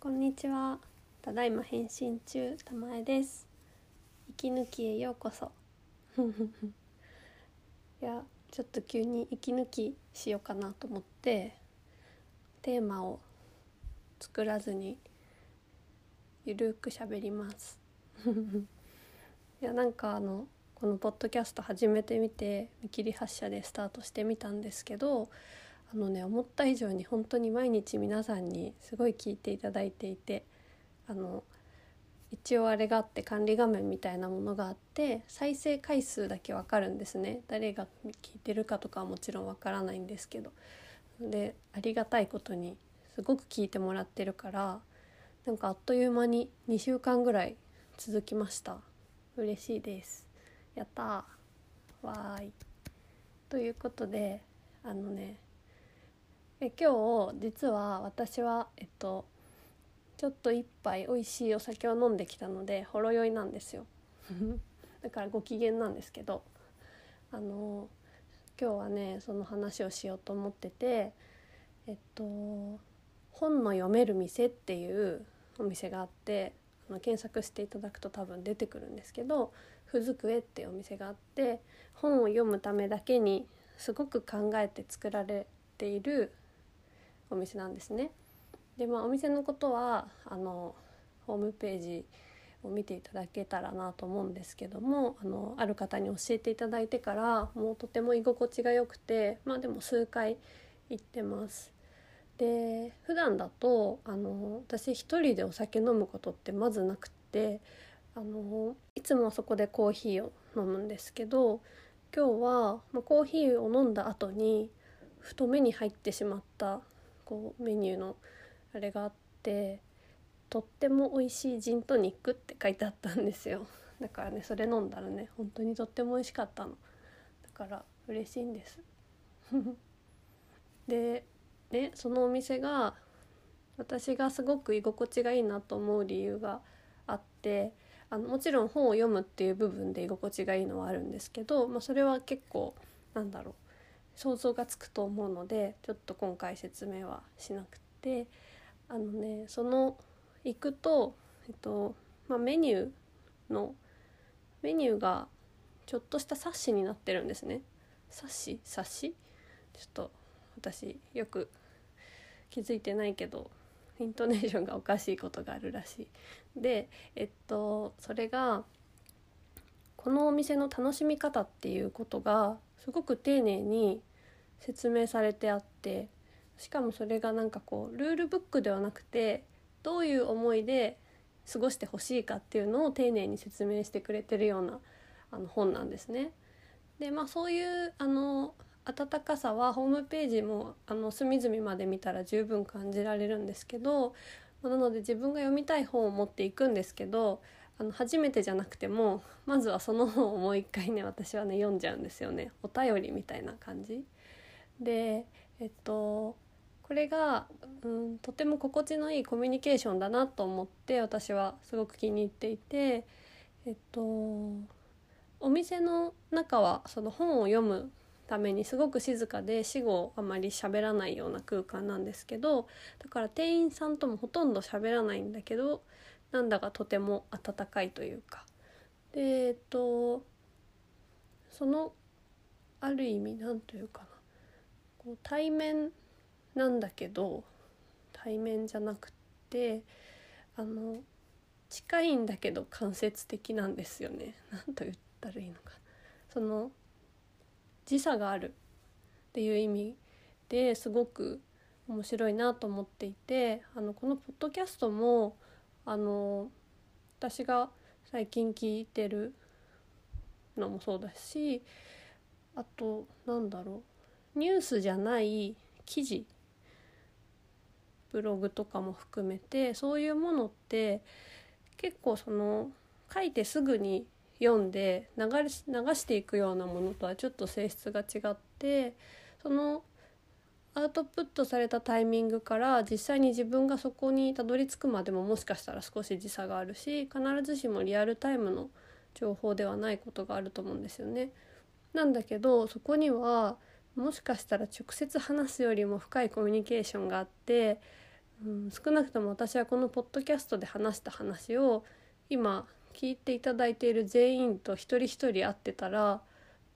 こんにちは。ただいま返信中、たまえです。息抜きへようこそ。いや、ちょっと急に息抜きしようかなと思って、テーマを作らずにゆるく喋ります。いや、なんかあのこのポッドキャスト始めてみて見切り発車でスタートしてみたんですけどあのね思った以上に本当に毎日皆さんにすごい聞いていただいていてあの一応あれがあって管理画面みたいなものがあって再生回数だけわかるんですね。誰が聞いてるかとかはもちろんわからないんですけど。でありがたいことにすごく聞いてもらってるからなんかあっという間に2週間ぐらい続きました。嬉しいです。やったわーい。ということであのねえ今日実は私はえっとちょっと一杯美味しいお酒を飲んできたのでほろ酔いなんですよ。だからご機嫌なんですけどあの今日はねその話をしようと思っててえっと本の読める店っていうお店があってあの検索していただくと多分出てくるんですけど「ふずくえ」っていうお店があって本を読むためだけにすごく考えて作られているお店なんですね。でまあお店のことはあのホームページを見ていただけたらなと思うんですけどもあのある方に教えていただいてからもうとても居心地が良くてまあでも数回行ってます。で普段だとあの私一人でお酒飲むことってまずなくってあのいつもそこでコーヒーを飲むんですけど今日は、まあ、コーヒーを飲んだ後にふと目に入ってしまったこうメニューのあれがあってとっても美味しいジントニックって書いてあったんですよ。だからねそれ飲んだらね本当にとっても美味しかったの。だから嬉しいんです。でねそのお店が私がすごく居心地がいいなと思う理由があってあのもちろん本を読むっていう部分で居心地がいいのはあるんですけど、まあ、それは結構なんだろう。想像がつくと思うのでちょっと今回説明はしなくて。あのねその行くと、えっとまあ、メニューのメニューがちょっとした冊子になってるんですね。冊子？冊子？ちょっと私よく気づいてないけどイントネーションがおかしいことがあるらしい。でえっとそれがこのお店の楽しみ方っていうことがすごく丁寧に説明されてあってしかもそれがなんかこうルールブックではなくてどういう思いで過ごしてほしいかっていうのを丁寧に説明してくれてるようなあの本なんですね。でまあそういうあの温かさはホームページもあの隅々まで見たら十分感じられるんですけどなので自分が読みたい本を持っていくんですけどあの初めてじゃなくてもまずはその本をもう一回ね私はね読んじゃうんですよね。お便りみたいな感じ。でえっとこれが、うん、とても心地のいいコミュニケーションだなと思って私はすごく気に入っていてえっとお店の中はその本を読むためにすごく静かで死後あまり喋らないような空間なんですけどだから店員さんともほとんど喋らないんだけどなんだかとても温かいというか。でえっとそのある意味なんというかな。こう対面なんだけど対面じゃなくてあの近いんだけど間接的なんですよね。なんと言ったらいいのか。その時差がある。っていう意味ですごく面白いなと思っていてあのこのポッドキャストもあの私が最近聞いてるのもそうだしあとなんだろうニュースじゃない記事ブログとかも含めてそういうものって結構その書いてすぐに読んで流れ流していくようなものとはちょっと性質が違ってそのアウトプットされたタイミングから実際に自分がそこにたどり着くまでももしかしたら少し時差があるし必ずしもリアルタイムの情報ではないことがあると思うんですよね。なんだけどそこにはもしかしたら直接話すよりも深いコミュニケーションがあってうん、少なくとも私はこのポッドキャストで話した話を今聞いていただいている全員と一人一人会ってたら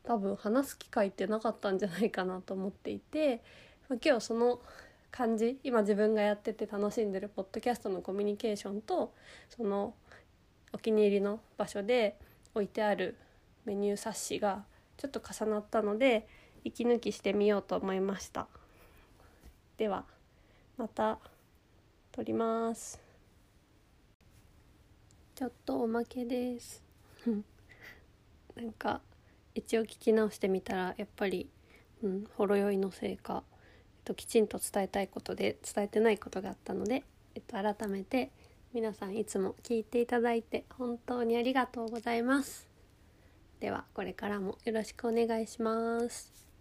多分話す機会ってなかったんじゃないかなと思っていて、まあ、今日その感じ今自分がやってて楽しんでるポッドキャストのコミュニケーションとそのお気に入りの場所で置いてあるメニュー冊子がちょっと重なったので息抜きしてみようと思いました。ではまた撮ります。ちょっとおまけです。なんか一応聞き直してみたらやっぱり、うん、ほろ酔いのせいか、と、きちんと伝えたいことで伝えてないことがあったので、えっと、改めて皆さんいつも聞いていただいて本当にありがとうございます。ではこれからもよろしくお願いします。